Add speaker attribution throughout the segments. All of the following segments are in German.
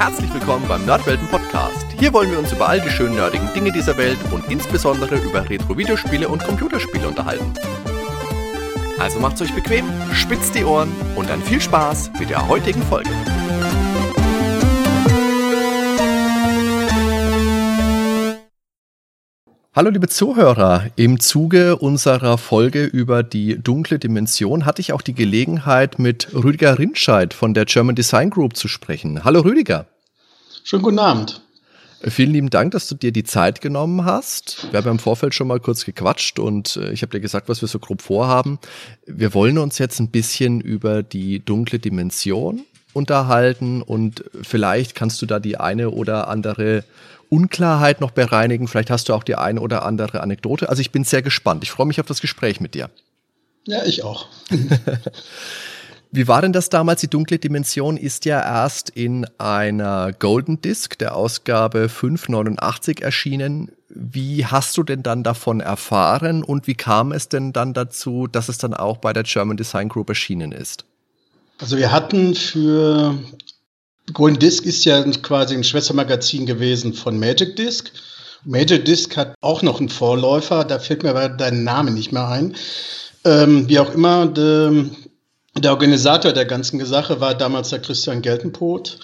Speaker 1: Herzlich willkommen beim Nerdwelten Podcast. Hier wollen wir uns über all die schönen nerdigen Dinge dieser Welt und insbesondere über Retro-Videospiele und Computerspiele unterhalten. Also macht's euch bequem, spitzt die Ohren und dann viel Spaß mit der heutigen Folge. Hallo liebe Zuhörer, im Zuge unserer Folge über die dunkle Dimension hatte ich auch die Gelegenheit, mit Rüdiger Rindscheid von der German Design Group zu sprechen. Hallo Rüdiger.
Speaker 2: Schönen guten Abend.
Speaker 1: Vielen lieben Dank, dass du dir die Zeit genommen hast. Wir haben im Vorfeld schon mal kurz gequatscht und äh, ich habe dir gesagt, was wir so grob vorhaben. Wir wollen uns jetzt ein bisschen über die dunkle Dimension unterhalten und vielleicht kannst du da die eine oder andere Unklarheit noch bereinigen. Vielleicht hast du auch die eine oder andere Anekdote. Also ich bin sehr gespannt. Ich freue mich auf das Gespräch mit dir.
Speaker 2: Ja, ich auch.
Speaker 1: Wie war denn das damals? Die dunkle Dimension ist ja erst in einer Golden Disc der Ausgabe 589 erschienen. Wie hast du denn dann davon erfahren und wie kam es denn dann dazu, dass es dann auch bei der German Design Group erschienen ist?
Speaker 2: Also wir hatten für Golden Disc ist ja quasi ein Schwestermagazin gewesen von Magic Disc. Magic Disc hat auch noch einen Vorläufer, da fällt mir aber dein Name nicht mehr ein. Ähm, wie auch immer, de, der Organisator der ganzen Sache war damals der Christian Geltenpot.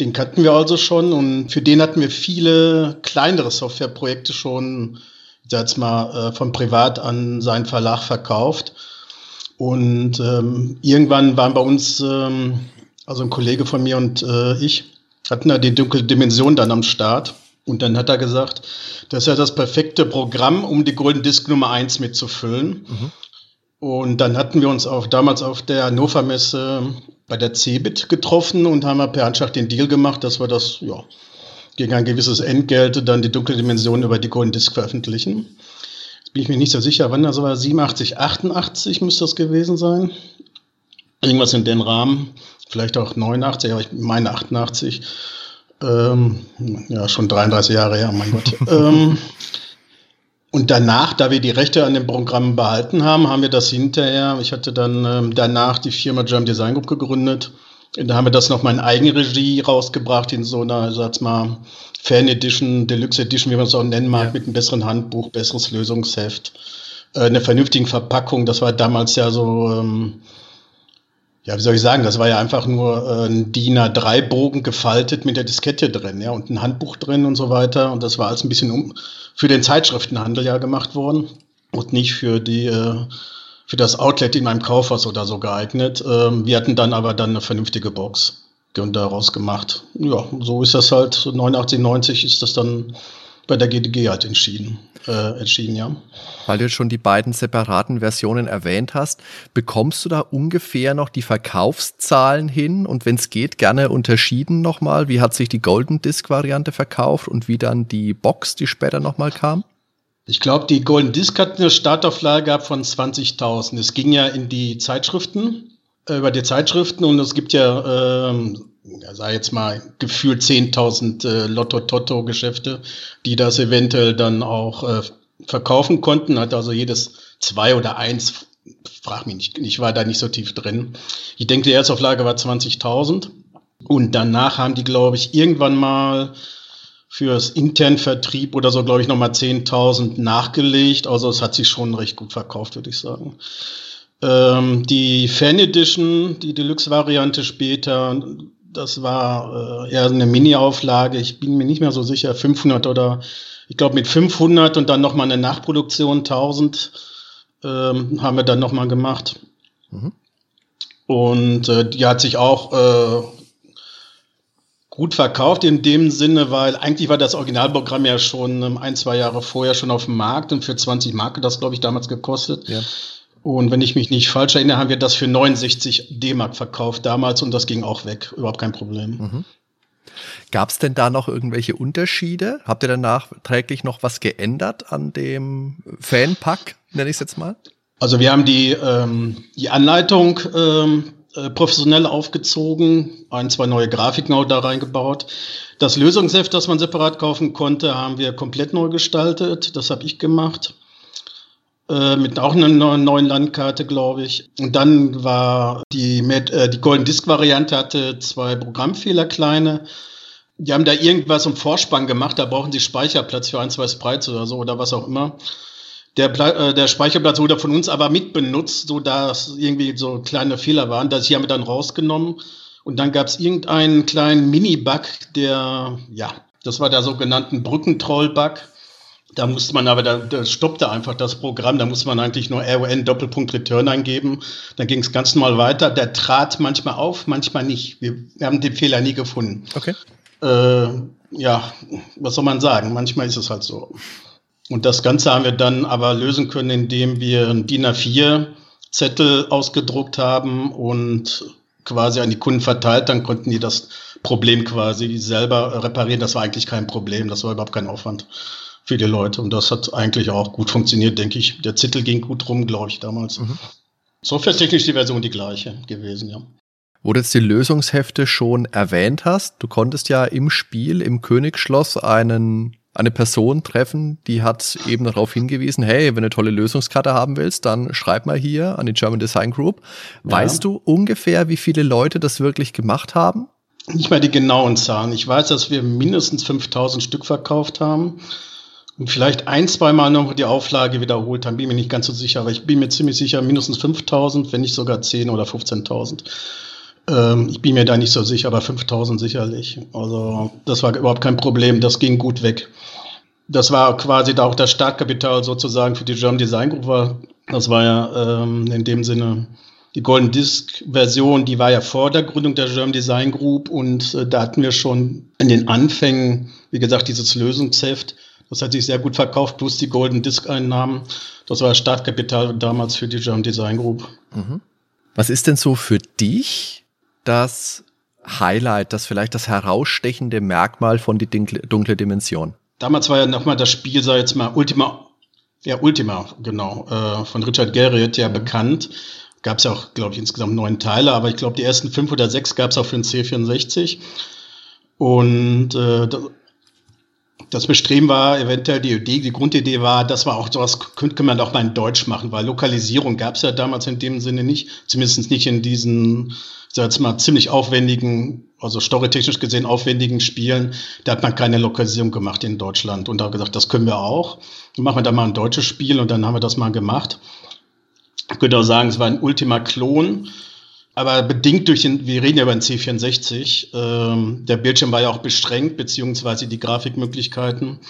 Speaker 2: Den kannten wir also schon und für den hatten wir viele kleinere Softwareprojekte schon, ich sag jetzt mal, äh, von privat an seinen Verlag verkauft. Und ähm, irgendwann waren bei uns ähm, also ein Kollege von mir und äh, ich hatten da die dunkle Dimension dann am Start. Und dann hat er gesagt, das ist ja das perfekte Programm, um die Golden Disk Nummer 1 mitzufüllen. Mhm. Und dann hatten wir uns auch damals auf der Hannover Messe bei der CeBIT getroffen und haben per Handschlag den Deal gemacht, dass wir das ja, gegen ein gewisses Entgelt dann die dunkle Dimension über die Golden Disk veröffentlichen. Jetzt bin ich mir nicht so sicher, wann das war, 87, 88 müsste das gewesen sein. Irgendwas in den Rahmen vielleicht auch 89, aber ich meine 88. Ähm, ja, schon 33 Jahre her, mein Gott. ähm, und danach, da wir die Rechte an dem Programm behalten haben, haben wir das hinterher, ich hatte dann ähm, danach die Firma German Design Group gegründet. Da haben wir das noch mal in Eigenregie rausgebracht, in so einer, sag's mal, Fan Edition, Deluxe Edition, wie man es auch nennen mag, ja. mit einem besseren Handbuch, besseres Lösungsheft, äh, einer vernünftigen Verpackung. Das war damals ja so, ähm, ja, wie soll ich sagen, das war ja einfach nur äh, ein DIN A3-Bogen gefaltet mit der Diskette drin, ja, und ein Handbuch drin und so weiter. Und das war alles ein bisschen um, für den Zeitschriftenhandel ja gemacht worden und nicht für die, äh, für das Outlet in meinem Kaufhaus oder so geeignet. Ähm, wir hatten dann aber dann eine vernünftige Box und daraus gemacht. Ja, so ist das halt, 89, 90 ist das dann bei der GDG halt entschieden, äh, entschieden, ja.
Speaker 1: Weil du jetzt schon die beiden separaten Versionen erwähnt hast, bekommst du da ungefähr noch die Verkaufszahlen hin und wenn es geht, gerne unterschieden nochmal, wie hat sich die Golden Disc Variante verkauft und wie dann die Box, die später nochmal kam?
Speaker 2: Ich glaube, die Golden Disc hat eine Startauflage gehabt von 20.000. Es ging ja in die Zeitschriften, äh, über die Zeitschriften und es gibt ja ähm, ja, sag jetzt mal, gefühlt 10.000 äh, Lotto-Totto-Geschäfte, die das eventuell dann auch äh, verkaufen konnten. Hat also jedes zwei oder eins, frag mich nicht, ich war da nicht so tief drin. Ich denke, die Erstauflage war 20.000. Und danach haben die, glaube ich, irgendwann mal fürs internen Vertrieb oder so, glaube ich, nochmal 10.000 nachgelegt. Also es hat sich schon recht gut verkauft, würde ich sagen. Ähm, die Fan Edition, die Deluxe-Variante später, das war äh, eher eine Mini-Auflage. Ich bin mir nicht mehr so sicher, 500 oder ich glaube mit 500 und dann nochmal eine Nachproduktion 1000 ähm, haben wir dann nochmal gemacht. Mhm. Und äh, die hat sich auch äh, gut verkauft in dem Sinne, weil eigentlich war das Originalprogramm ja schon ähm, ein, zwei Jahre vorher schon auf dem Markt und für 20 Mark das, glaube ich, damals gekostet. Ja. Und wenn ich mich nicht falsch erinnere, haben wir das für 69 D-Mark verkauft damals und das ging auch weg. Überhaupt kein Problem. Mhm.
Speaker 1: Gab es denn da noch irgendwelche Unterschiede? Habt ihr danach träglich noch was geändert an dem Fanpack, nenne ich es jetzt mal?
Speaker 2: Also wir haben die, ähm, die Anleitung ähm, äh, professionell aufgezogen, ein, zwei neue Grafiken auch da reingebaut. Das Lösungsheft, das man separat kaufen konnte, haben wir komplett neu gestaltet. Das habe ich gemacht. Äh, mit auch einer neuen Landkarte, glaube ich. Und dann war die, äh, die Golden Disk Variante hatte zwei Programmfehler kleine. die haben da irgendwas im Vorspann gemacht, da brauchen sie Speicherplatz für ein, zwei Sprites oder so oder was auch immer. Der, äh, der Speicherplatz wurde von uns aber mitbenutzt, so dass irgendwie so kleine Fehler waren. Das haben wir dann rausgenommen. Und dann gab es irgendeinen kleinen Mini-Bug, der, ja, das war der sogenannten Brückentroll-Bug. Da musste man aber, da, da stoppte einfach das Programm, da musste man eigentlich nur RON Doppelpunkt Return eingeben. Dann ging es ganz normal weiter. Der trat manchmal auf, manchmal nicht. Wir, wir haben den Fehler nie gefunden.
Speaker 1: Okay.
Speaker 2: Äh, ja, was soll man sagen? Manchmal ist es halt so. Und das Ganze haben wir dann aber lösen können, indem wir einen DIN A4-Zettel ausgedruckt haben und quasi an die Kunden verteilt. Dann konnten die das Problem quasi selber reparieren. Das war eigentlich kein Problem. Das war überhaupt kein Aufwand für die Leute. Und das hat eigentlich auch gut funktioniert, denke ich. Der Zettel ging gut rum, glaube ich, damals. Mhm. Softwaretechnisch die Version die gleiche gewesen, ja.
Speaker 1: Wo du jetzt die Lösungshefte schon erwähnt hast, du konntest ja im Spiel, im Königsschloss einen, eine Person treffen, die hat eben darauf hingewiesen, hey, wenn du eine tolle Lösungskarte haben willst, dann schreib mal hier an die German Design Group. Weißt ja. du ungefähr, wie viele Leute das wirklich gemacht haben?
Speaker 2: Nicht mal die genauen Zahlen. Ich weiß, dass wir mindestens 5000 Stück verkauft haben und vielleicht ein, zwei Mal noch die Auflage wiederholt haben. Bin mir nicht ganz so sicher, aber ich bin mir ziemlich sicher, mindestens 5000, wenn nicht sogar 10 oder 15.000. Ähm, ich bin mir da nicht so sicher, aber 5000 sicherlich. Also das war überhaupt kein Problem, das ging gut weg. Das war quasi da auch das Startkapital sozusagen für die German Design Group war. Das war ja ähm, in dem Sinne die Golden Disk Version, die war ja vor der Gründung der German Design Group und äh, da hatten wir schon in den Anfängen, wie gesagt, dieses Lösungsheft. Das hat sich sehr gut verkauft, plus die Golden Disk Einnahmen. Das war Startkapital damals für die German Design Group. Mhm.
Speaker 1: Was ist denn so für dich das Highlight, das vielleicht das herausstechende Merkmal von die dunkle, dunkle Dimension?
Speaker 2: Damals war ja nochmal das Spiel, sei jetzt mal Ultima, ja, Ultima, genau, äh, von Richard Garriott ja bekannt. Gab es ja auch, glaube ich, insgesamt neun Teile, aber ich glaube, die ersten fünf oder sechs gab es auch für den C64. Und äh, das Bestreben war eventuell die Idee, die Grundidee war, das war auch sowas, könnte man auch mal in Deutsch machen, weil Lokalisierung gab es ja damals in dem Sinne nicht, zumindest nicht in diesen sag jetzt mal, ziemlich aufwendigen, also storytechnisch gesehen aufwendigen Spielen, da hat man keine Lokalisierung gemacht in Deutschland. Und da gesagt, das können wir auch. Dann machen wir da mal ein deutsches Spiel und dann haben wir das mal gemacht. Ich könnte auch sagen, es war ein Ultima-Klon, aber bedingt durch den, wir reden ja über den C64, ähm, der Bildschirm war ja auch beschränkt, beziehungsweise die Grafikmöglichkeiten.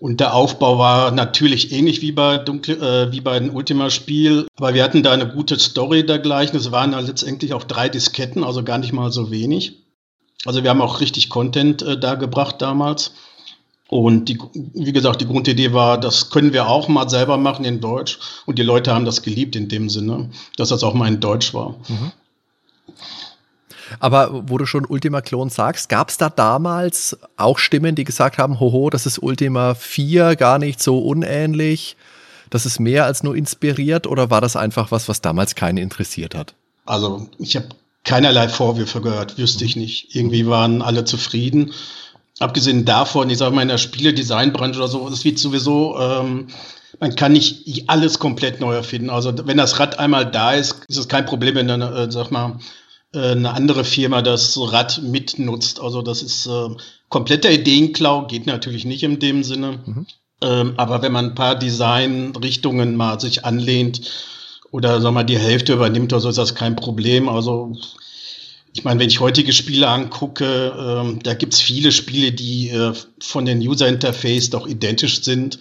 Speaker 2: Und der Aufbau war natürlich ähnlich wie bei, Dunkle, äh, wie bei dem Ultima-Spiel, aber wir hatten da eine gute Story dergleichen. Es waren dann letztendlich auch drei Disketten, also gar nicht mal so wenig. Also wir haben auch richtig Content äh, da gebracht damals. Und die, wie gesagt, die Grundidee war, das können wir auch mal selber machen in Deutsch. Und die Leute haben das geliebt in dem Sinne, dass das auch mal in Deutsch war. Mhm.
Speaker 1: Aber wo du schon Ultima Klon sagst, gab es da damals auch Stimmen, die gesagt haben, hoho, das ist Ultima 4 gar nicht so unähnlich, das ist mehr als nur inspiriert oder war das einfach was, was damals keinen interessiert hat?
Speaker 2: Also ich habe keinerlei Vorwürfe gehört, wüsste ich nicht. Irgendwie waren alle zufrieden. Abgesehen davon, ich sage mal in der Spiele-Designbranche oder so, es wird sowieso, ähm, man kann nicht alles komplett neu erfinden. Also wenn das Rad einmal da ist, ist es kein Problem, wenn dann, äh, sag mal, eine andere Firma das Rad mitnutzt. Also das ist äh, kompletter Ideenklau, geht natürlich nicht in dem Sinne. Mhm. Ähm, aber wenn man ein paar Designrichtungen mal sich anlehnt oder sag mal die Hälfte übernimmt, also ist das kein Problem. Also ich meine, wenn ich heutige Spiele angucke, ähm, da gibt's viele Spiele, die äh, von den User Interface doch identisch sind.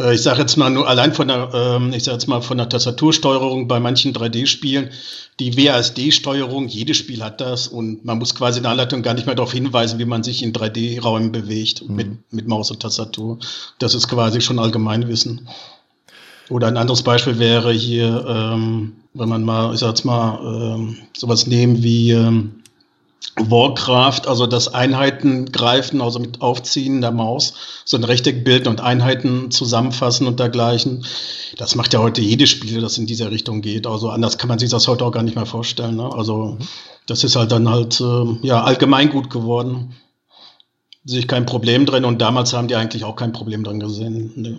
Speaker 2: Äh, ich sage jetzt mal nur allein von der, ähm, ich sage jetzt mal von der Tastatursteuerung bei manchen 3D-Spielen, die WASD-Steuerung, jedes Spiel hat das und man muss quasi in der Anleitung gar nicht mehr darauf hinweisen, wie man sich in 3D-Räumen bewegt mhm. mit, mit Maus und Tastatur. Das ist quasi schon Allgemeinwissen. Oder ein anderes Beispiel wäre hier, ähm, wenn man mal, ich sag jetzt mal, ähm, sowas nehmen wie ähm, Warcraft, also das Einheiten greifen, also mit Aufziehen der Maus, so ein Rechteck bilden und Einheiten zusammenfassen und dergleichen. Das macht ja heute jedes Spiel, das in dieser Richtung geht. Also anders kann man sich das heute auch gar nicht mehr vorstellen. Ne? Also das ist halt dann halt äh, ja allgemein gut geworden. Sehe ich kein Problem drin und damals haben die eigentlich auch kein Problem drin gesehen. Nee.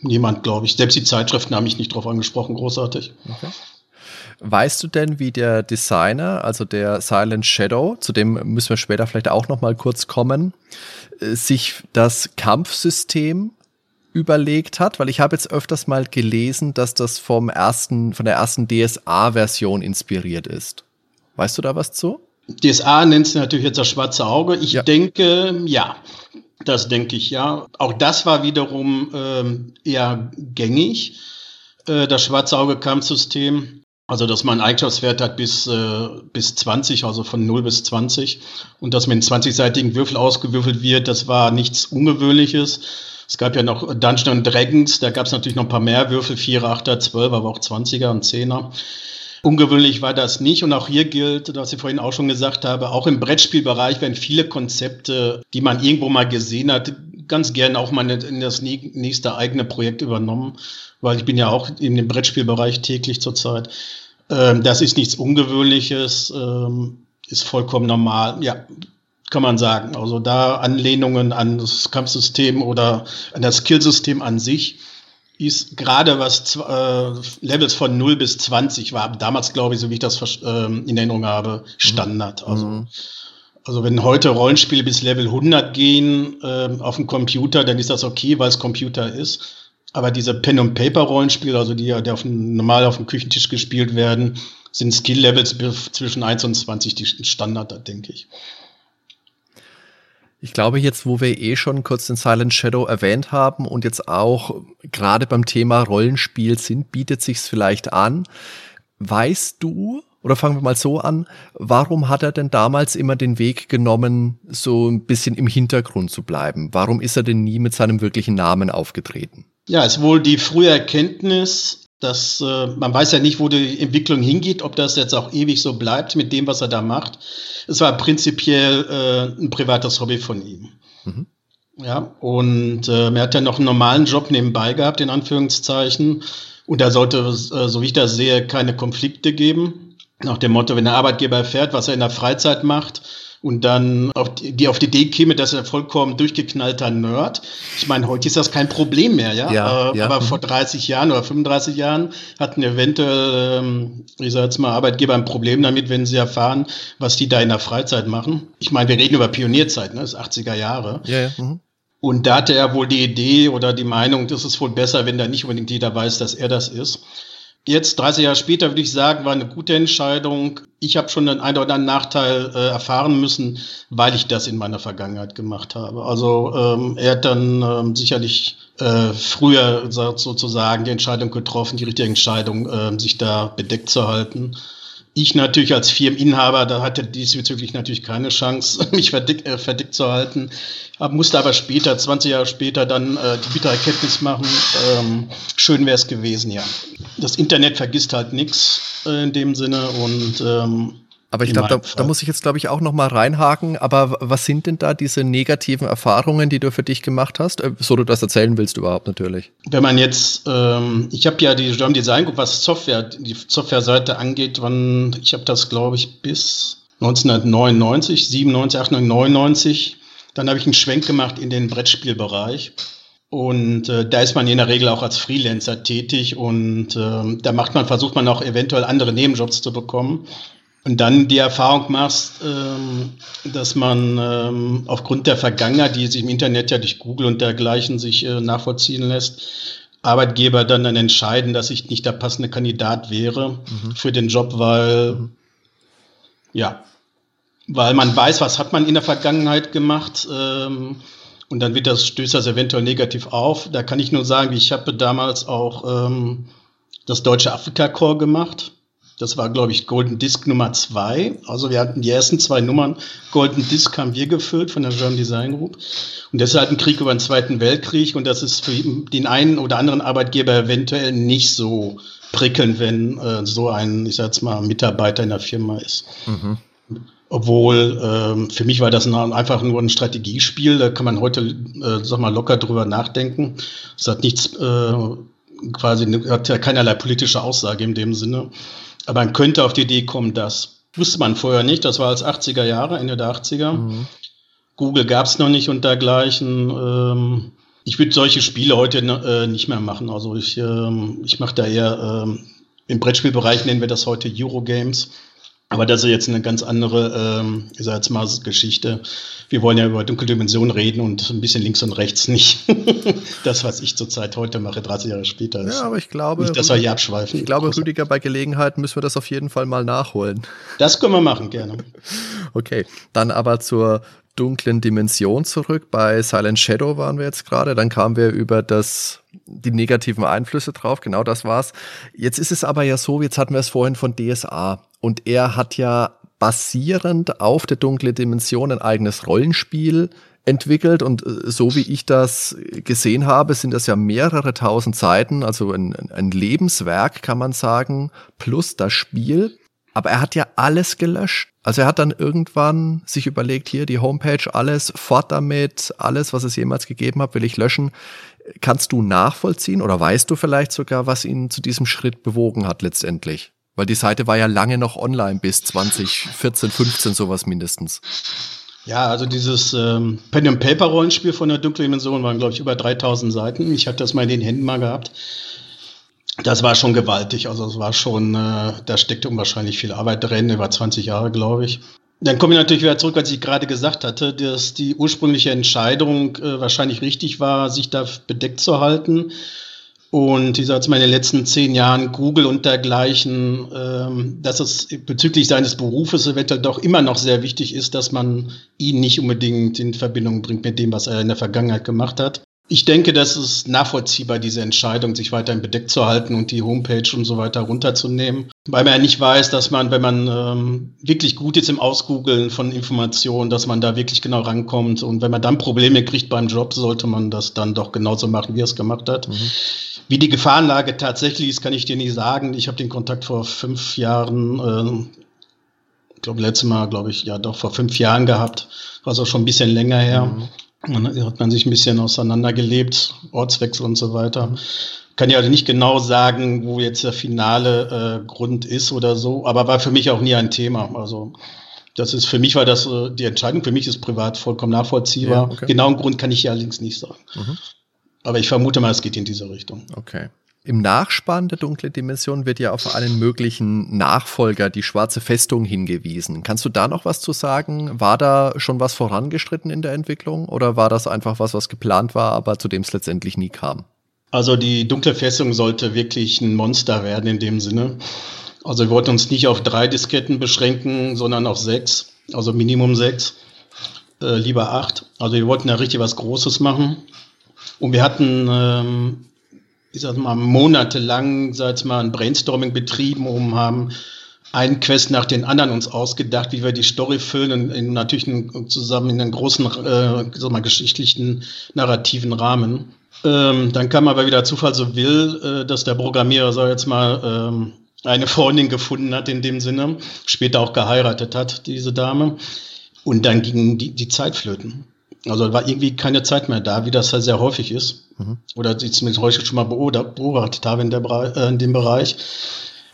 Speaker 2: Niemand, glaube ich. Selbst die Zeitschriften haben mich nicht drauf angesprochen, großartig. Okay.
Speaker 1: Weißt du denn, wie der Designer, also der Silent Shadow, zu dem müssen wir später vielleicht auch noch mal kurz kommen, äh, sich das Kampfsystem überlegt hat, weil ich habe jetzt öfters mal gelesen, dass das vom ersten, von der ersten DSA-Version inspiriert ist. Weißt du da was zu?
Speaker 2: DSA nennt es natürlich jetzt das schwarze Auge. Ich ja. denke, ja. Das denke ich, ja. Auch das war wiederum ähm, eher gängig, äh, das schwarze Auge-Kampfsystem. Also, dass man einen Eigenschaftswert hat bis, äh, bis 20, also von 0 bis 20. Und dass mit einem 20-seitigen Würfel ausgewürfelt wird, das war nichts Ungewöhnliches. Es gab ja noch Dungeons Dragons, da gab es natürlich noch ein paar mehr Würfel, 4er, 8er, 12er, aber auch 20er und 10er. Ungewöhnlich war das nicht. Und auch hier gilt, was ich vorhin auch schon gesagt habe, auch im Brettspielbereich werden viele Konzepte, die man irgendwo mal gesehen hat, ganz gerne auch mal in das nächste eigene Projekt übernommen, weil ich bin ja auch in dem Brettspielbereich täglich zurzeit. Ähm, das ist nichts Ungewöhnliches, ähm, ist vollkommen normal. Ja, kann man sagen. Also da Anlehnungen an das Kampfsystem oder an das Skillsystem an sich ist gerade was äh, Levels von 0 bis 20 war damals, glaube ich, so wie ich das äh, in Erinnerung habe, Standard. Mhm. Also, mhm. also wenn heute Rollenspiele bis Level 100 gehen äh, auf dem Computer, dann ist das okay, weil es Computer ist. Aber diese Pen-and-Paper-Rollenspiele, also die, die auf dem, normal auf dem Küchentisch gespielt werden, sind Skill-Levels zwischen 1 und 20 die Standard, denke ich.
Speaker 1: Ich glaube, jetzt, wo wir eh schon kurz den Silent Shadow erwähnt haben und jetzt auch gerade beim Thema Rollenspiel sind, bietet sich's vielleicht an. Weißt du, oder fangen wir mal so an, warum hat er denn damals immer den Weg genommen, so ein bisschen im Hintergrund zu bleiben? Warum ist er denn nie mit seinem wirklichen Namen aufgetreten?
Speaker 2: Ja, es ist wohl die frühe Erkenntnis, dass äh, man weiß ja nicht, wo die Entwicklung hingeht, ob das jetzt auch ewig so bleibt mit dem, was er da macht. Es war prinzipiell äh, ein privates Hobby von ihm. Mhm. Ja, und äh, er hat ja noch einen normalen Job nebenbei gehabt, in Anführungszeichen. Und da sollte, äh, so wie ich das sehe, keine Konflikte geben. Nach dem Motto, wenn der Arbeitgeber erfährt, was er in der Freizeit macht, und dann auf die, die auf die Idee käme, dass er vollkommen durchgeknallter Nerd. Ich meine, heute ist das kein Problem mehr, ja. ja, äh, ja. Aber mhm. vor 30 Jahren oder 35 Jahren hatten eventuell, ähm, ich sage jetzt mal, Arbeitgeber ein Problem damit, wenn sie erfahren, was die da in der Freizeit machen. Ich meine, wir reden über Pionierzeit, ne? Das ist 80er Jahre. Ja, ja. Mhm. Und da hatte er wohl die Idee oder die Meinung, das ist wohl besser, wenn da nicht unbedingt jeder weiß, dass er das ist. Jetzt, 30 Jahre später, würde ich sagen, war eine gute Entscheidung. Ich habe schon einen oder anderen Nachteil äh, erfahren müssen, weil ich das in meiner Vergangenheit gemacht habe. Also ähm, er hat dann ähm, sicherlich äh, früher sozusagen die Entscheidung getroffen, die richtige Entscheidung, äh, sich da bedeckt zu halten. Ich natürlich als Firmeninhaber, da hatte diesbezüglich natürlich keine Chance, mich verdickt, äh, verdickt zu halten. Hab, musste aber später, 20 Jahre später, dann äh, die bittere Erkenntnis machen. Ähm, schön wäre es gewesen, ja. Das Internet vergisst halt nichts äh, in dem Sinne und ähm,
Speaker 1: aber ich glaube, da, da, muss ich jetzt, glaube ich, auch noch mal reinhaken. Aber was sind denn da diese negativen Erfahrungen, die du für dich gemacht hast? Äh, so du das erzählen willst überhaupt natürlich.
Speaker 2: Wenn man jetzt, ähm, ich habe ja die German Design Group, was Software, die Softwareseite angeht, wann, ich habe das, glaube ich, bis 1999, 97, 98, 99. Dann habe ich einen Schwenk gemacht in den Brettspielbereich. Und äh, da ist man in der Regel auch als Freelancer tätig und äh, da macht man, versucht man auch eventuell andere Nebenjobs zu bekommen und dann die Erfahrung machst, ähm, dass man ähm, aufgrund der Vergangenheit, die sich im Internet ja durch Google und dergleichen sich äh, nachvollziehen lässt, Arbeitgeber dann, dann entscheiden, dass ich nicht der passende Kandidat wäre mhm. für den Job, weil mhm. ja, weil man weiß, was hat man in der Vergangenheit gemacht ähm, und dann wird das stößt das eventuell negativ auf. Da kann ich nur sagen, ich habe damals auch ähm, das deutsche Afrika Core gemacht das war, glaube ich, Golden Disc Nummer zwei. Also wir hatten die ersten zwei Nummern. Golden Disc haben wir gefüllt von der German Design Group. Und das ist halt ein Krieg über den Zweiten Weltkrieg. Und das ist für den einen oder anderen Arbeitgeber eventuell nicht so prickelnd, wenn äh, so ein, ich sag jetzt mal, Mitarbeiter in der Firma ist. Mhm. Obwohl, ähm, für mich war das einfach nur ein Strategiespiel. Da kann man heute, äh, sag mal, locker drüber nachdenken. Es hat nichts, äh, quasi, hat ja keinerlei politische Aussage in dem Sinne. Aber man könnte auf die Idee kommen, das wusste man vorher nicht. Das war als 80er Jahre, Ende der 80er. Mhm. Google gab es noch nicht und dergleichen. Ähm, ich würde solche Spiele heute äh, nicht mehr machen. Also ich, ähm, ich mache da eher ähm, Im Brettspielbereich nennen wir das heute Eurogames. Aber das ist jetzt eine ganz andere, ähm, ich sag jetzt mal, Geschichte. Wir wollen ja über dunkle Dimensionen reden und ein bisschen links und rechts nicht. das, was ich zurzeit heute mache, 30 Jahre später.
Speaker 1: Ist ja, aber ich glaube,
Speaker 2: nicht, dass wir hier abschweifen.
Speaker 1: Ich glaube, Rüdiger, bei Gelegenheit müssen wir das auf jeden Fall mal nachholen.
Speaker 2: Das können wir machen, gerne.
Speaker 1: Okay, dann aber zur dunklen Dimension zurück. Bei Silent Shadow waren wir jetzt gerade. Dann kamen wir über das, die negativen Einflüsse drauf. Genau das war's. Jetzt ist es aber ja so, jetzt hatten wir es vorhin von DSA. Und er hat ja basierend auf der dunkle Dimension ein eigenes Rollenspiel entwickelt und äh, so wie ich das gesehen habe, sind das ja mehrere tausend Seiten, also ein, ein Lebenswerk kann man sagen, plus das Spiel. Aber er hat ja alles gelöscht. Also er hat dann irgendwann sich überlegt, hier die Homepage, alles fort damit, alles, was es jemals gegeben hat, will ich löschen. Kannst du nachvollziehen oder weißt du vielleicht sogar, was ihn zu diesem Schritt bewogen hat letztendlich? Weil die Seite war ja lange noch online bis 2014, 15 sowas mindestens.
Speaker 2: Ja, also dieses ähm, Pen and Paper Rollenspiel von der Dunkle Dimension waren glaube ich über 3000 Seiten. Ich hatte das mal in den Händen mal gehabt. Das war schon gewaltig. Also es war schon, äh, da steckte unwahrscheinlich viel Arbeit drin, über 20 Jahre, glaube ich. Dann komme ich natürlich wieder zurück, als ich gerade gesagt hatte, dass die ursprüngliche Entscheidung äh, wahrscheinlich richtig war, sich da bedeckt zu halten. Und ich sage jetzt mal in den letzten zehn Jahren Google und dergleichen, ähm, dass es bezüglich seines Berufes eventuell doch immer noch sehr wichtig ist, dass man ihn nicht unbedingt in Verbindung bringt mit dem, was er in der Vergangenheit gemacht hat. Ich denke, das ist nachvollziehbar, diese Entscheidung, sich weiterhin bedeckt zu halten und die Homepage und so weiter runterzunehmen. Weil man ja nicht weiß, dass man, wenn man ähm, wirklich gut ist im Ausgoogeln von Informationen, dass man da wirklich genau rankommt. Und wenn man dann Probleme kriegt beim Job, sollte man das dann doch genauso machen, wie er es gemacht hat. Mhm. Wie die Gefahrenlage tatsächlich ist, kann ich dir nicht sagen. Ich habe den Kontakt vor fünf Jahren, äh, ich glaube, letztes Mal, glaube ich, ja doch vor fünf Jahren gehabt. War so schon ein bisschen länger her. Mhm. Dann hat man sich ein bisschen auseinandergelebt, Ortswechsel und so weiter. Kann ja nicht genau sagen, wo jetzt der finale äh, Grund ist oder so, aber war für mich auch nie ein Thema. Also das ist für mich war das äh, die Entscheidung. Für mich ist privat vollkommen nachvollziehbar. Ja, okay. Genauen Grund kann ich ja allerdings nicht sagen. Mhm. Aber ich vermute mal, es geht in diese Richtung.
Speaker 1: Okay. Im Nachspann der Dunkle Dimension wird ja auf einen möglichen Nachfolger, die Schwarze Festung, hingewiesen. Kannst du da noch was zu sagen? War da schon was vorangestritten in der Entwicklung oder war das einfach was, was geplant war, aber zu dem es letztendlich nie kam?
Speaker 2: Also die Dunkle Festung sollte wirklich ein Monster werden in dem Sinne. Also wir wollten uns nicht auf drei Disketten beschränken, sondern auf sechs, also Minimum sechs, äh, lieber acht. Also wir wollten da richtig was Großes machen. Und wir hatten ähm, ich sag mal, monatelang, sag mal, ein Brainstorming betrieben, um haben einen Quest nach den anderen uns ausgedacht, wie wir die Story füllen und in, natürlich in, zusammen in einen großen, äh, sag mal, geschichtlichen, narrativen Rahmen. Ähm, dann kam aber wieder Zufall so will, äh, dass der Programmierer, sag jetzt mal, ähm, eine Freundin gefunden hat in dem Sinne, später auch geheiratet hat, diese Dame. Und dann ging die, die Zeit flöten. Also war irgendwie keine Zeit mehr da, wie das halt sehr häufig ist. Mhm. Oder ich zumindest häufig schon mal beobachtet habe in, äh, in dem Bereich.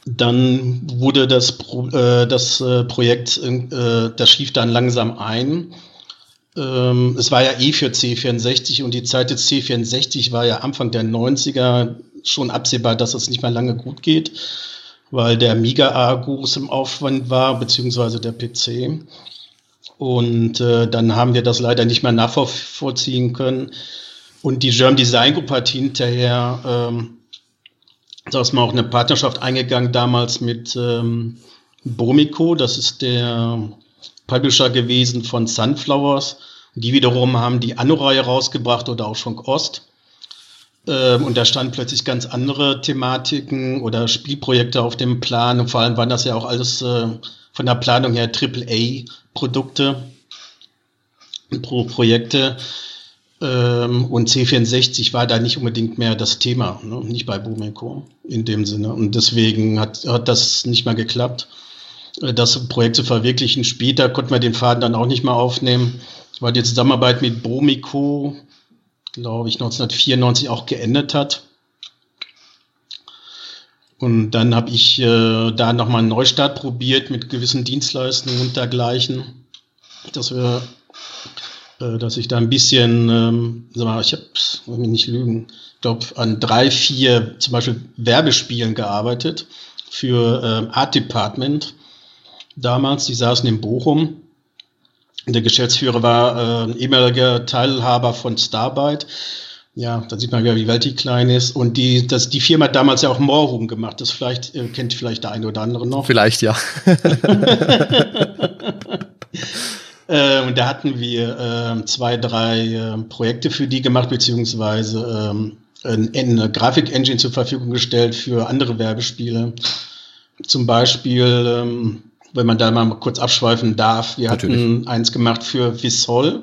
Speaker 2: Dann wurde das, äh, das äh, Projekt, äh, das schlief dann langsam ein. Ähm, es war ja eh für C64 und die Zeit des C64 war ja Anfang der 90er schon absehbar, dass es nicht mehr lange gut geht, weil der Amiga-Argus im Aufwand war, beziehungsweise der PC. Und äh, dann haben wir das leider nicht mehr nachvollziehen können. Und die German Design Group hat hinterher, ähm, da ist man auch eine Partnerschaft eingegangen damals mit ähm, Bomico, das ist der Publisher gewesen von Sunflowers. Die wiederum haben die Anno-Reihe rausgebracht oder auch schon Ost. Ähm, und da standen plötzlich ganz andere Thematiken oder Spielprojekte auf dem Plan. Und vor allem waren das ja auch alles äh, von der Planung her AAA-Produkte, Pro Projekte. Ähm, und C64 war da nicht unbedingt mehr das Thema, ne? nicht bei Bumeco in dem Sinne. Und deswegen hat, hat das nicht mehr geklappt, äh, das Projekt zu verwirklichen. Später konnten wir den Faden dann auch nicht mehr aufnehmen, weil die Zusammenarbeit mit Bomico, glaube ich, 1994 auch geendet hat. Und dann habe ich äh, da nochmal einen Neustart probiert mit gewissen Dienstleistungen und dergleichen, dass wir, dass ich da ein bisschen, ähm, sag mal, ich habe, mich nicht lügen, ich glaube an drei, vier zum Beispiel Werbespielen gearbeitet für äh, Art Department damals. Die saßen in Bochum. Der Geschäftsführer war äh, ehemaliger Teilhaber von Starbyte. Ja, da sieht man ja, wie Welt die klein ist. Und die, das, die Firma hat damals ja auch Moorhuhn gemacht. Das vielleicht äh, kennt vielleicht der eine oder andere noch.
Speaker 1: Vielleicht ja.
Speaker 2: und da hatten wir äh, zwei, drei äh, Projekte für die gemacht, beziehungsweise ähm, eine Grafik-Engine zur Verfügung gestellt für andere Werbespiele. Zum Beispiel, ähm, wenn man da mal kurz abschweifen darf, wir Natürlich. hatten eins gemacht für Vissol.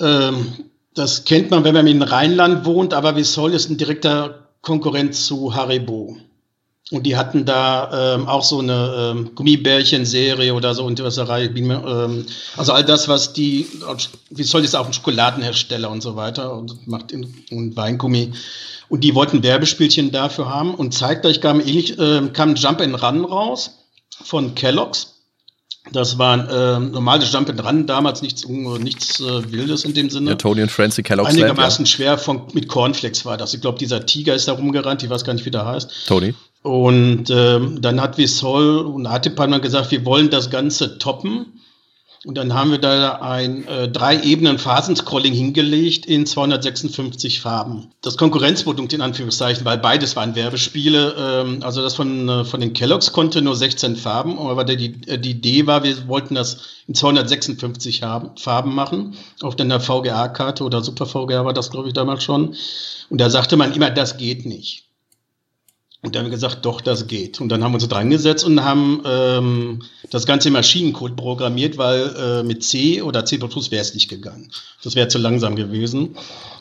Speaker 2: Ähm, das kennt man, wenn man in Rheinland wohnt, aber Vissol ist ein direkter Konkurrent zu Haribo. Und die hatten da ähm, auch so eine ähm, Gummibärchen-Serie oder so und ähm, also all das, was die, wie soll das auch ein Schokoladenhersteller und so weiter und macht in, und Weingummi. Und die wollten Werbespielchen dafür haben und zeitgleich kam, ähnlich, äh, kam Jump and Run raus von Kellogg's. Das war ein äh, normales Jump and Run, damals nichts, nichts äh, Wildes in dem Sinne.
Speaker 1: Ja, Tony und Francie Kellogg's
Speaker 2: Einigermaßen Land, ja. schwer von, mit Cornflakes war das. Ich glaube, dieser Tiger ist da rumgerannt, ich weiß gar nicht, wie der heißt.
Speaker 1: Tony.
Speaker 2: Und ähm, dann hat Vissol und Artepan gesagt, wir wollen das Ganze toppen. Und dann haben wir da ein äh, drei Ebenen Phasenscrolling hingelegt in 256 Farben. Das Konkurrenzprodukt in Anführungszeichen, weil beides waren Werbespiele. Ähm, also das von, äh, von den Kelloggs konnte nur 16 Farben, aber die, äh, die Idee war, wir wollten das in 256 haben, Farben machen. Auf der VGA-Karte oder Super VGA war das, glaube ich, damals schon. Und da sagte man immer, das geht nicht. Und dann haben wir gesagt, doch, das geht. Und dann haben wir uns dran gesetzt und haben ähm, das ganze Maschinencode programmiert, weil äh, mit C oder C++ wäre es nicht gegangen. Das wäre zu langsam gewesen.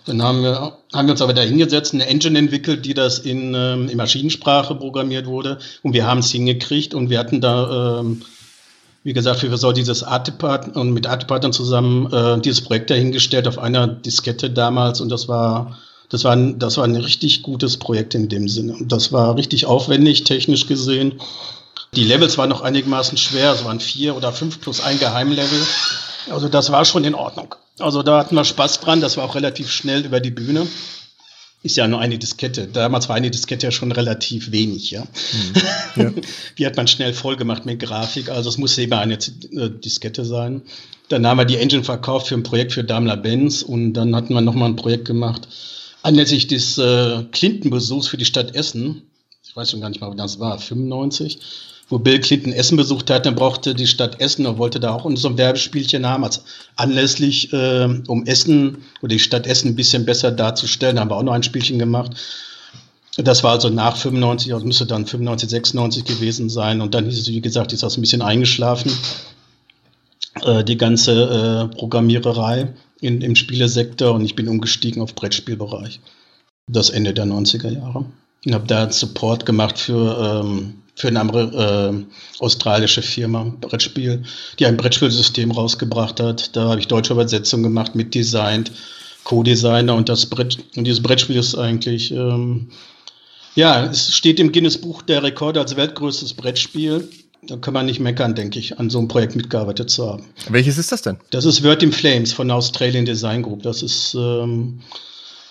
Speaker 2: Dann haben wir, haben wir uns aber da hingesetzt, eine Engine entwickelt, die das in, ähm, in Maschinensprache programmiert wurde. Und wir haben es hingekriegt und wir hatten da, ähm, wie gesagt, wir soll dieses Artepart und mit Artepartnern zusammen äh, dieses Projekt dahingestellt auf einer Diskette damals und das war das war, ein, das war ein richtig gutes Projekt in dem Sinne. Das war richtig aufwendig, technisch gesehen. Die Levels waren noch einigermaßen schwer, es waren vier oder fünf plus ein Geheimlevel. Also das war schon in Ordnung. Also da hatten wir Spaß dran, das war auch relativ schnell über die Bühne. Ist ja nur eine Diskette. Damals war eine Diskette ja schon relativ wenig, ja. Mhm. ja. Die hat man schnell voll gemacht mit Grafik, also es musste eben eine äh, Diskette sein. Dann haben wir die Engine verkauft für ein Projekt für Daimler-Benz und dann hatten wir nochmal ein Projekt gemacht anlässlich des äh, Clinton-Besuchs für die Stadt Essen, ich weiß schon gar nicht mal, wann das war, 95, wo Bill Clinton Essen besucht hat, dann brauchte die Stadt Essen und wollte da auch so ein Werbespielchen haben, als anlässlich, äh, um Essen oder die Stadt Essen ein bisschen besser darzustellen, haben wir auch noch ein Spielchen gemacht. Das war also nach 95, also müsste dann 95, 96 gewesen sein. Und dann hieß es, wie gesagt, ist das ein bisschen eingeschlafen, äh, die ganze äh, Programmiererei in, im Spielesektor und ich bin umgestiegen auf Brettspielbereich. Das Ende der 90er Jahre. Und habe da Support gemacht für, ähm, für eine andere, äh, australische Firma, Brettspiel, die ein Brettspielsystem rausgebracht hat. Da habe ich deutsche Übersetzung gemacht, mitdesignt, Co-Designer und das Brett, und dieses Brettspiel ist eigentlich, ähm, ja, es steht im Guinness Buch der Rekorde als weltgrößtes Brettspiel da kann man nicht meckern, denke ich, an so einem Projekt mitgearbeitet zu haben.
Speaker 1: Welches ist das denn?
Speaker 2: Das ist Word in Flames von der Australian Design Group. Das ist, ähm,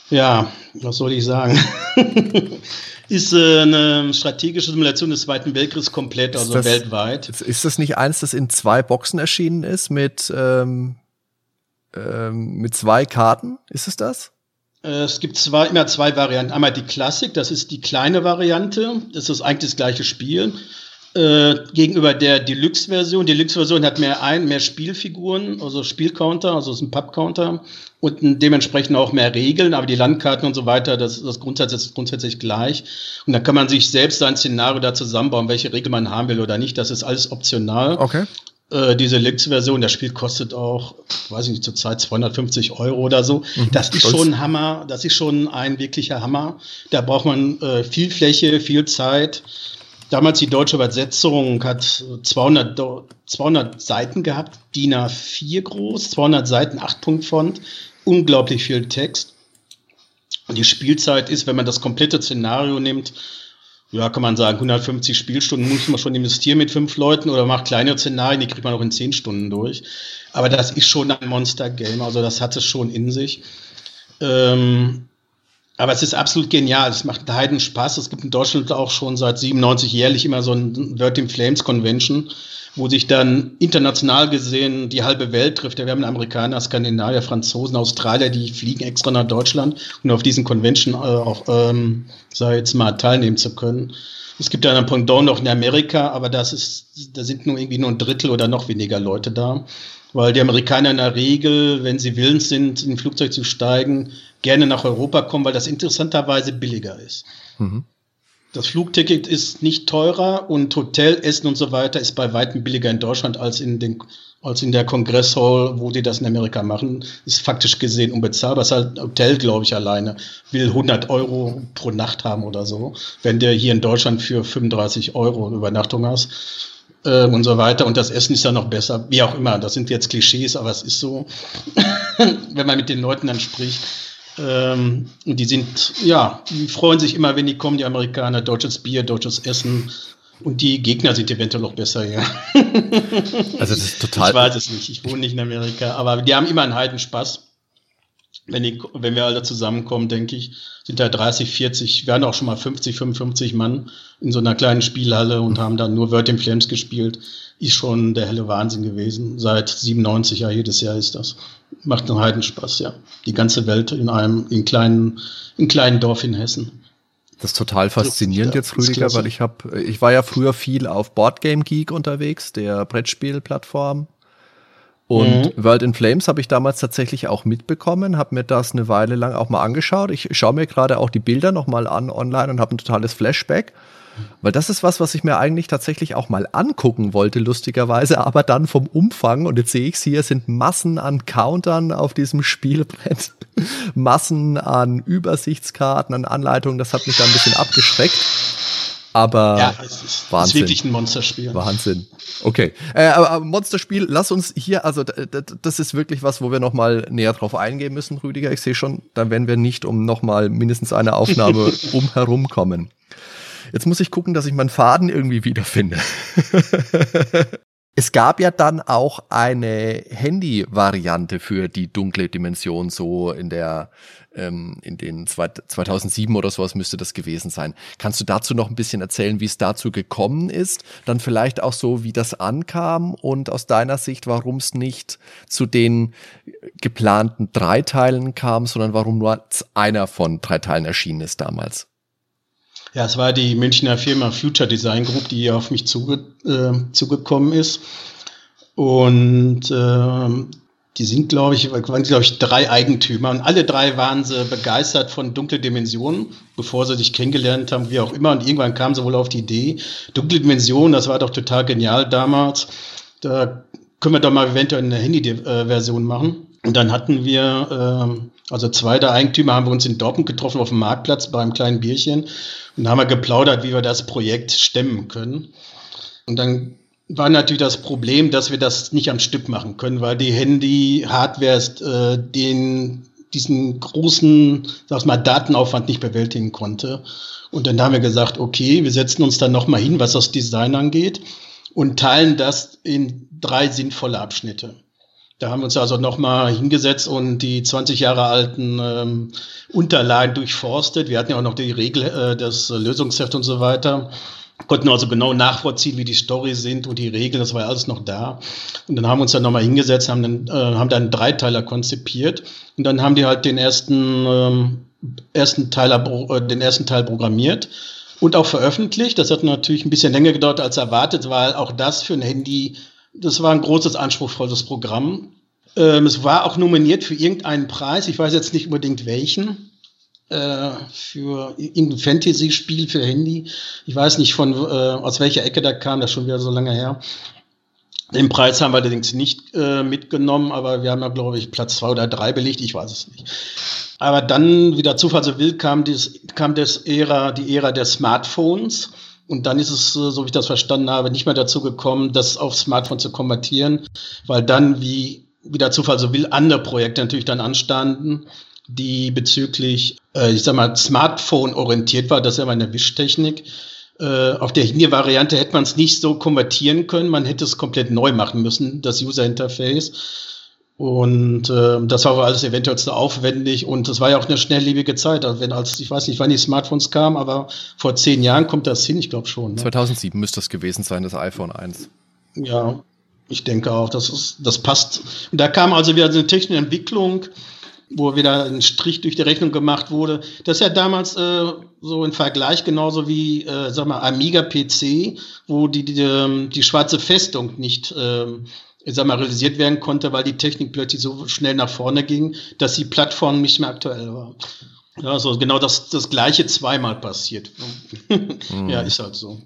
Speaker 2: ja, was soll ich sagen? ist äh, eine strategische Simulation des Zweiten Weltkriegs komplett, also das, weltweit.
Speaker 1: Ist das nicht eins, das in zwei Boxen erschienen ist mit, ähm, ähm, mit zwei Karten? Ist es das?
Speaker 2: Äh, es gibt zwei, immer zwei Varianten. Einmal die Klassik, das ist die kleine Variante. Das ist eigentlich das gleiche Spiel. Äh, gegenüber der Deluxe-Version. Die Deluxe-Version hat mehr ein, mehr Spielfiguren, also Spielcounter, also ist ein Pub-Counter und dementsprechend auch mehr Regeln, aber die Landkarten und so weiter, das, das grundsätzlich, ist grundsätzlich gleich. Und da kann man sich selbst sein Szenario da zusammenbauen, welche Regel man haben will oder nicht. Das ist alles optional.
Speaker 1: Okay.
Speaker 2: Äh, diese Deluxe-Version, das Spiel kostet auch, weiß ich nicht, zurzeit 250 Euro oder so. Mhm, das ist schon ein Hammer, das ist schon ein wirklicher Hammer. Da braucht man äh, viel Fläche, viel Zeit damals die deutsche Übersetzung hat 200, 200 Seiten gehabt, DIN A4 groß, 200 Seiten, 8-Punkt-Font, unglaublich viel Text. Und die Spielzeit ist, wenn man das komplette Szenario nimmt, ja, kann man sagen, 150 Spielstunden muss man schon investieren mit fünf Leuten oder macht kleine Szenarien, die kriegt man auch in zehn Stunden durch. Aber das ist schon ein Monster-Game, also das hat es schon in sich. Ähm, Aber es ist absolut genial. Es macht Heiden Spaß. Es gibt in Deutschland auch schon seit 97 jährlich immer so ein Word in Flames Convention, wo sich dann international gesehen die halbe Welt trifft. Wir haben Amerikaner, Skandinavier, Franzosen, Australier, die fliegen extra nach Deutschland, um auf diesen Convention äh, auch, ähm, sag jetzt mal, teilnehmen zu können. Es gibt ja ein Pendant noch in Amerika, aber das ist, da sind nur irgendwie nur ein Drittel oder noch weniger Leute da weil die Amerikaner in der Regel, wenn sie willens sind, in ein Flugzeug zu steigen, gerne nach Europa kommen, weil das interessanterweise billiger ist. Mhm. Das Flugticket ist nicht teurer und Hotel, Essen und so weiter ist bei weitem billiger in Deutschland als in, den, als in der Kongresshall, wo die das in Amerika machen. Ist faktisch gesehen unbezahlbar. Das ist halt Hotel, glaube ich, alleine. Will 100 Euro pro Nacht haben oder so. Wenn der hier in Deutschland für 35 Euro Übernachtung hast äh, und so weiter. Und das Essen ist ja noch besser. Wie auch immer. Das sind jetzt Klischees, aber es ist so, wenn man mit den Leuten dann spricht ähm, die sind, ja, die freuen sich immer, wenn die kommen, die Amerikaner, deutsches Bier, deutsches Essen. Und die Gegner sind eventuell noch besser, ja.
Speaker 1: Also das ist total.
Speaker 2: Ich weiß es nicht, ich wohne nicht in Amerika, aber die haben immer einen Heidenspaß. Wenn, die, wenn wir alle zusammenkommen, denke ich, sind da 30, 40, wir hatten auch schon mal 50, 55 Mann in so einer kleinen Spielhalle und haben dann nur Word in Flames gespielt. Ist schon der helle Wahnsinn gewesen. Seit 97, ja, jedes Jahr ist das macht einen Heidenspaß, ja. Die ganze Welt in einem in kleinen, in kleinen Dorf in Hessen.
Speaker 1: Das ist total faszinierend jetzt, Rüdiger, weil ich habe, ich war ja früher viel auf Boardgame Geek unterwegs, der Brettspielplattform. Und mhm. World in Flames habe ich damals tatsächlich auch mitbekommen, habe mir das eine Weile lang auch mal angeschaut. Ich schaue mir gerade auch die Bilder nochmal an online und habe ein totales Flashback. Weil das ist was, was ich mir eigentlich tatsächlich auch mal angucken wollte, lustigerweise, aber dann vom Umfang, und jetzt sehe ich es hier, sind Massen an Countern auf diesem Spielbrett, Massen an Übersichtskarten, an Anleitungen, das hat mich da ein bisschen abgeschreckt. Aber ja, es ist, Wahnsinn. ist
Speaker 2: wirklich ein Monsterspiel.
Speaker 1: Wahnsinn. Okay. Äh, aber Monsterspiel, lass uns hier, also das ist wirklich was, wo wir nochmal näher drauf eingehen müssen, Rüdiger. Ich sehe schon, da werden wir nicht um nochmal mindestens eine Aufnahme umherum kommen. Jetzt muss ich gucken, dass ich meinen Faden irgendwie wiederfinde. es gab ja dann auch eine Handy-Variante für die dunkle Dimension, so in der ähm, in den 2007 oder sowas müsste das gewesen sein. Kannst du dazu noch ein bisschen erzählen, wie es dazu gekommen ist? Dann vielleicht auch so, wie das ankam und aus deiner Sicht, warum es nicht zu den geplanten drei Teilen kam, sondern warum nur einer von drei Teilen erschienen ist damals?
Speaker 2: Ja, es war die Münchner Firma Future Design Group, die auf mich zuge äh, zugekommen ist. Und äh, die sind, glaube ich, waren, glaube ich, drei Eigentümer. Und alle drei waren sie begeistert von Dunkle Dimensionen, bevor sie sich kennengelernt haben, wie auch immer. Und irgendwann kamen sie wohl auf die Idee, Dunkle Dimensionen, das war doch total genial damals. Da können wir doch mal eventuell eine Handy-Version machen. Und dann hatten wir, äh, also zwei der Eigentümer haben wir uns in Dortmund getroffen auf dem Marktplatz beim kleinen Bierchen und haben wir geplaudert, wie wir das Projekt stemmen können. Und dann war natürlich das Problem, dass wir das nicht am Stück machen können, weil die Handy-Hardware äh, den diesen großen, sag mal, Datenaufwand nicht bewältigen konnte. Und dann haben wir gesagt, okay, wir setzen uns dann nochmal hin, was das Design angeht und teilen das in drei sinnvolle Abschnitte. Da haben wir uns also nochmal hingesetzt und die 20 Jahre alten ähm, Unterlagen durchforstet. Wir hatten ja auch noch die Regel, äh, das Lösungsheft und so weiter. Konnten also genau nachvollziehen, wie die Story sind und die Regeln, das war ja alles noch da. Und dann haben wir uns dann nochmal hingesetzt, haben dann, äh, haben dann einen Dreiteiler konzipiert und dann haben die halt den ersten, ähm, ersten Teiler, äh, den ersten Teil programmiert und auch veröffentlicht. Das hat natürlich ein bisschen länger gedauert als erwartet, weil auch das für ein Handy das war ein großes, anspruchsvolles Programm. Ähm, es war auch nominiert für irgendeinen Preis, ich weiß jetzt nicht unbedingt welchen, äh, für irgendein Fantasy-Spiel für Handy. Ich weiß nicht von, äh, aus welcher Ecke da kam, das ist schon wieder so lange her. Den Preis haben wir allerdings nicht äh, mitgenommen, aber wir haben ja, glaube ich, Platz zwei oder drei belegt, ich weiß es nicht. Aber dann, wie der Zufall so will, kam, dies, kam das Ära, die Ära der Smartphones. Und dann ist es, äh, so wie ich das verstanden habe, nicht mehr dazu gekommen, das auf Smartphone zu konvertieren, weil dann, wie, wie der Zufall so will, andere Projekte natürlich dann anstanden, die bezüglich, äh, ich sag mal, Smartphone orientiert war. Das ist ja meine Wischtechnik. Äh, auf der Handy-Variante hätte man es nicht so konvertieren können. Man hätte es komplett neu machen müssen, das User-Interface. Und äh, das war aber alles eventuell zu aufwendig und das war ja auch eine schnelllebige Zeit. Also wenn als, ich weiß nicht, wann die Smartphones kamen, aber vor zehn Jahren kommt das hin, ich glaube schon.
Speaker 1: Ne? 2007 müsste das gewesen sein, das iPhone 1.
Speaker 2: Ja, ich denke auch, das, ist, das passt. Und da kam also wieder eine technische Entwicklung, wo wieder ein Strich durch die Rechnung gemacht wurde. Das ist ja damals äh, so ein Vergleich genauso wie, äh, sag mal, Amiga PC, wo die, die, ähm, die schwarze Festung nicht ich sag mal, realisiert werden konnte, weil die Technik plötzlich so schnell nach vorne ging, dass die Plattform nicht mehr aktuell war. Ja, also genau das, das Gleiche zweimal passiert. mhm. Ja, ist halt so.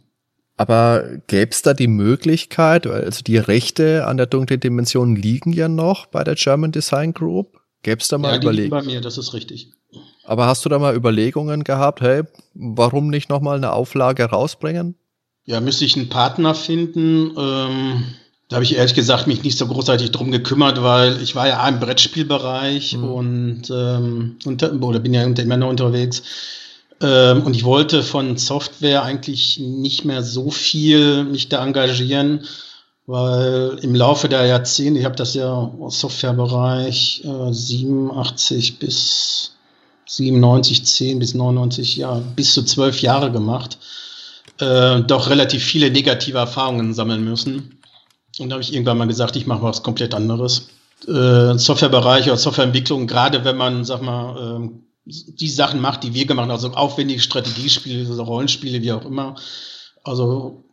Speaker 1: Aber gäbe es da die Möglichkeit, also die Rechte an der dunklen Dimension liegen ja noch bei der German Design Group? Gäbe es da mal ja,
Speaker 2: Überlegungen? bei mir, das ist richtig.
Speaker 1: Aber hast du da mal Überlegungen gehabt, hey, warum nicht nochmal eine Auflage rausbringen?
Speaker 2: Ja, müsste ich einen Partner finden. Ähm da habe ich ehrlich gesagt mich nicht so großartig drum gekümmert, weil ich war ja im Brettspielbereich mhm. und, ähm, unter, oder bin ja immer noch unterwegs. Ähm, und ich wollte von Software eigentlich nicht mehr so viel mich da engagieren, weil im Laufe der Jahrzehnte, ich habe das ja Softwarebereich äh, 87 bis 97, 10 bis 99, ja, bis zu zwölf Jahre gemacht, äh, doch relativ viele negative Erfahrungen sammeln müssen. Und da habe ich irgendwann mal gesagt, ich mache was komplett anderes. Äh, Softwarebereich oder Softwareentwicklung, gerade wenn man, sag mal, äh, die Sachen macht, die wir gemacht haben, also aufwendige Strategiespiele, also Rollenspiele, wie auch immer. Also,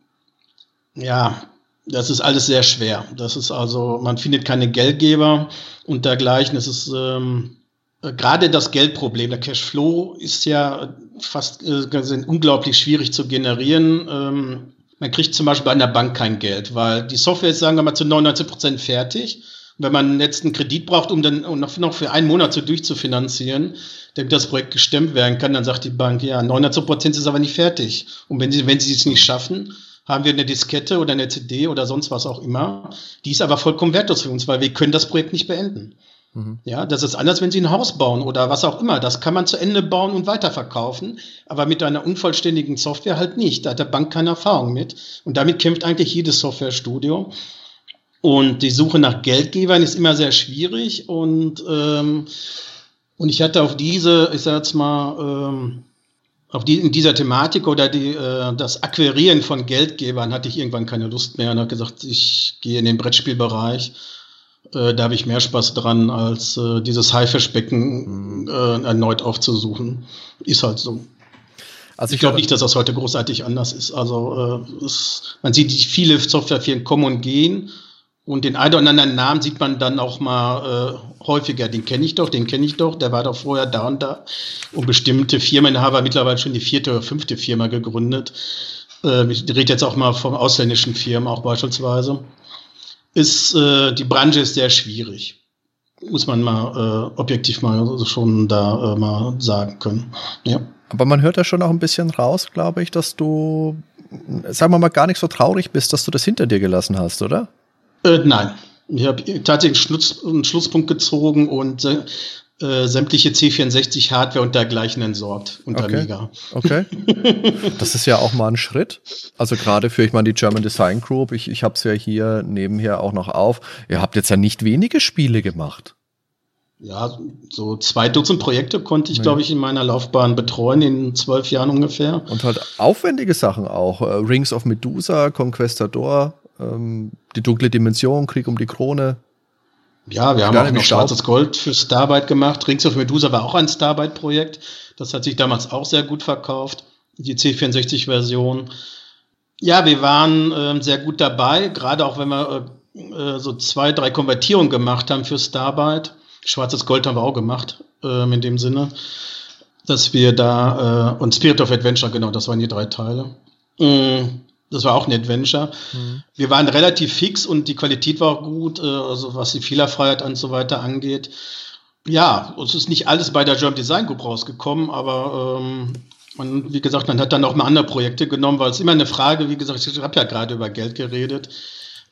Speaker 2: ja, das ist alles sehr schwer. Das ist also, man findet keine Geldgeber und dergleichen. Es ist ähm, gerade das Geldproblem. Der Cashflow ist ja fast äh, unglaublich schwierig zu generieren. Ähm, man kriegt zum Beispiel bei einer Bank kein Geld, weil die Software ist, sagen wir mal, zu 99 Prozent fertig. Und wenn man einen Kredit braucht, um dann noch, noch für einen Monat so durchzufinanzieren, damit das Projekt gestemmt werden kann, dann sagt die Bank, ja, 99 Prozent ist aber nicht fertig. Und wenn sie, wenn sie es nicht schaffen, haben wir eine Diskette oder eine CD oder sonst was auch immer. Die ist aber vollkommen wertlos für uns, weil wir können das Projekt nicht beenden. Mhm. Ja, das ist anders, wenn Sie ein Haus bauen oder was auch immer. Das kann man zu Ende bauen und weiterverkaufen, aber mit einer unvollständigen Software halt nicht. Da hat der Bank keine Erfahrung mit. Und damit kämpft eigentlich jedes Softwarestudio. Und die Suche nach Geldgebern ist immer sehr schwierig und, ähm, und ich hatte auf diese, ich sag jetzt mal, ähm, auf die, in dieser Thematik oder die, äh, das Akquirieren von Geldgebern hatte ich irgendwann keine Lust mehr und habe gesagt, ich gehe in den Brettspielbereich äh, da habe ich mehr Spaß dran, als äh, dieses Haifischbecken äh, erneut aufzusuchen. Ist halt so. Also ich glaube nicht, dass das heute großartig anders ist. Also äh, es, man sieht, viele Softwarefirmen kommen und gehen. Und den einen oder anderen Namen sieht man dann auch mal äh, häufiger. Den kenne ich doch, den kenne ich doch, der war doch vorher da und da. Und bestimmte Firmen haben mittlerweile schon die vierte oder fünfte Firma gegründet. Äh, ich rede jetzt auch mal von ausländischen Firmen, auch beispielsweise ist, äh, die Branche ist sehr schwierig. Muss man mal äh, objektiv mal schon da äh, mal sagen können. Ja.
Speaker 1: Aber man hört ja schon auch ein bisschen raus, glaube ich, dass du, sagen wir mal, gar nicht so traurig bist, dass du das hinter dir gelassen hast, oder?
Speaker 2: Äh, nein. Ich habe tatsächlich einen, Schluss, einen, Schlusspunkt gezogen und äh, äh, sämtliche C64-Hardware und dergleichen entsorgt unter
Speaker 1: okay.
Speaker 2: Amiga.
Speaker 1: Okay. Das ist ja auch mal ein Schritt. Also gerade für, ich meine, die German Design Group, ich, ich habe es ja hier nebenher auch noch auf. Ihr habt jetzt ja nicht wenige Spiele gemacht.
Speaker 2: Ja, so zwei Dutzend Projekte konnte ich, ja. glaube ich, in meiner Laufbahn betreuen, in zwölf Jahren ungefähr.
Speaker 1: Und halt aufwendige Sachen auch. Äh, Rings of Medusa, Conquestador, ähm, die dunkle Dimension, Krieg um die Krone.
Speaker 2: Ja, wir haben auch noch Schwarzes Gold für Starbyte gemacht. Rings of Medusa war auch ein Starbyte-Projekt. Das hat sich damals auch sehr gut verkauft, die C64-Version. Ja, wir waren äh, sehr gut dabei, gerade auch wenn wir äh, so zwei, drei Konvertierungen gemacht haben für Starbyte. Schwarzes Gold haben wir auch gemacht, äh, in dem Sinne, dass wir da, äh, und Spirit of Adventure, genau, das waren die drei Teile. Mm. Das war auch ein Adventure. Mhm. Wir waren relativ fix und die Qualität war auch gut, äh, also was die Fehlerfreiheit und so weiter angeht. Ja, es ist nicht alles bei der German Design Group rausgekommen, aber ähm, man, wie gesagt, man hat dann auch mal andere Projekte genommen, weil es immer eine Frage, wie gesagt, ich habe ja gerade über Geld geredet.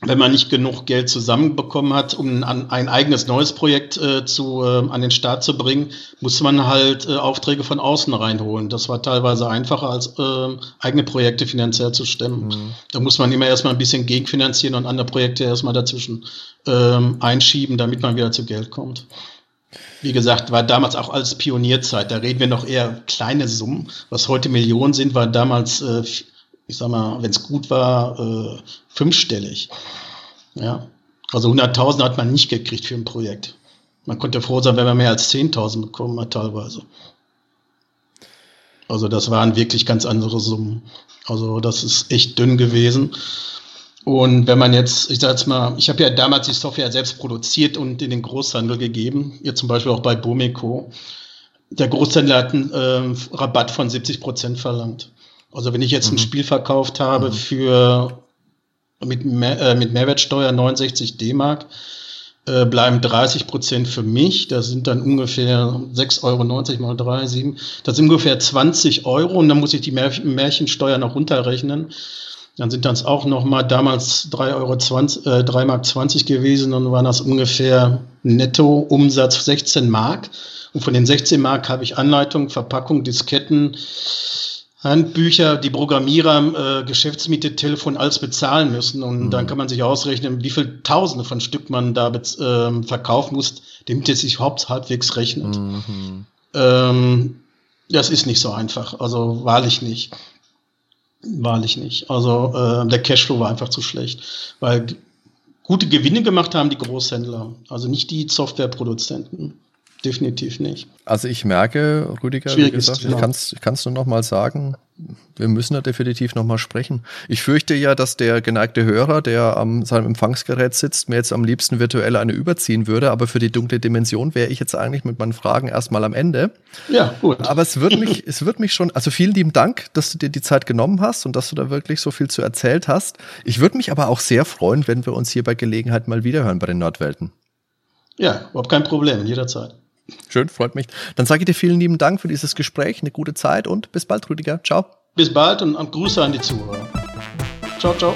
Speaker 2: Wenn man nicht genug Geld zusammenbekommen hat, um ein, ein eigenes neues Projekt äh, zu, äh, an den Start zu bringen, muss man halt äh, Aufträge von außen reinholen. Das war teilweise einfacher, als äh, eigene Projekte finanziell zu stemmen. Mhm. Da muss man immer erstmal ein bisschen gegenfinanzieren und andere Projekte erstmal dazwischen ähm, einschieben, damit man wieder zu Geld kommt. Wie gesagt, war damals auch als Pionierzeit. Da reden wir noch eher kleine Summen. Was heute Millionen sind, war damals äh, ich sag mal, wenn es gut war, äh, fünfstellig. Ja. Also 100.000 hat man nicht gekriegt für ein Projekt. Man konnte froh sein, wenn man mehr als 10.000 bekommen hat, teilweise. Also das waren wirklich ganz andere Summen. Also das ist echt dünn gewesen. Und wenn man jetzt, ich sag jetzt mal, ich habe ja damals die Software selbst produziert und in den Großhandel gegeben, jetzt zum Beispiel auch bei Bomeco. Der Großhändler hat einen äh, Rabatt von 70 Prozent verlangt. Also wenn ich jetzt mhm. ein Spiel verkauft habe mhm. für mit, Mehr, äh, mit Mehrwertsteuer 69 D-Mark, äh, bleiben 30 Prozent für mich. Das sind dann ungefähr 6,90 Euro mal 3, 7. Das sind ungefähr 20 Euro und dann muss ich die Mär Märchensteuer noch runterrechnen. Dann sind das auch noch mal damals 3 Euro 20, äh, 3 Mark 20 gewesen. Dann waren das ungefähr netto Umsatz 16 Mark. Und von den 16 Mark habe ich Anleitung, Verpackung, Disketten, Handbücher, die Programmierer äh, Geschäftsmiete, Telefon, alles bezahlen müssen. Und mhm. dann kann man sich ausrechnen, wie viel Tausende von Stück man da äh, verkaufen muss, damit es sich überhaupt halbwegs rechnet. Mhm. Ähm, das ist nicht so einfach. Also wahrlich nicht. Wahrlich nicht. Also äh, der Cashflow war einfach zu schlecht. Weil gute Gewinne gemacht haben die Großhändler, also nicht die Softwareproduzenten definitiv nicht.
Speaker 1: Also ich merke, Rüdiger, wie gesagt, ich kann es nur noch mal sagen, wir müssen da definitiv noch mal sprechen. Ich fürchte ja, dass der geneigte Hörer, der am seinem Empfangsgerät sitzt, mir jetzt am liebsten virtuell eine überziehen würde, aber für die dunkle Dimension wäre ich jetzt eigentlich mit meinen Fragen erstmal am Ende.
Speaker 2: Ja, gut.
Speaker 1: Aber es wird mich, es wird mich schon, also vielen lieben Dank, dass du dir die Zeit genommen hast und dass du da wirklich so viel zu erzählt hast. Ich würde mich aber auch sehr freuen, wenn wir uns hier bei Gelegenheit mal wiederhören bei den Nordwelten.
Speaker 2: Ja, überhaupt kein Problem, jederzeit.
Speaker 1: Schön, freut mich. Dann sage ich dir vielen lieben Dank für dieses Gespräch, eine gute Zeit und bis bald, Rüdiger. Ciao.
Speaker 2: Bis bald und Grüße an die Zuhörer. Ciao, ciao.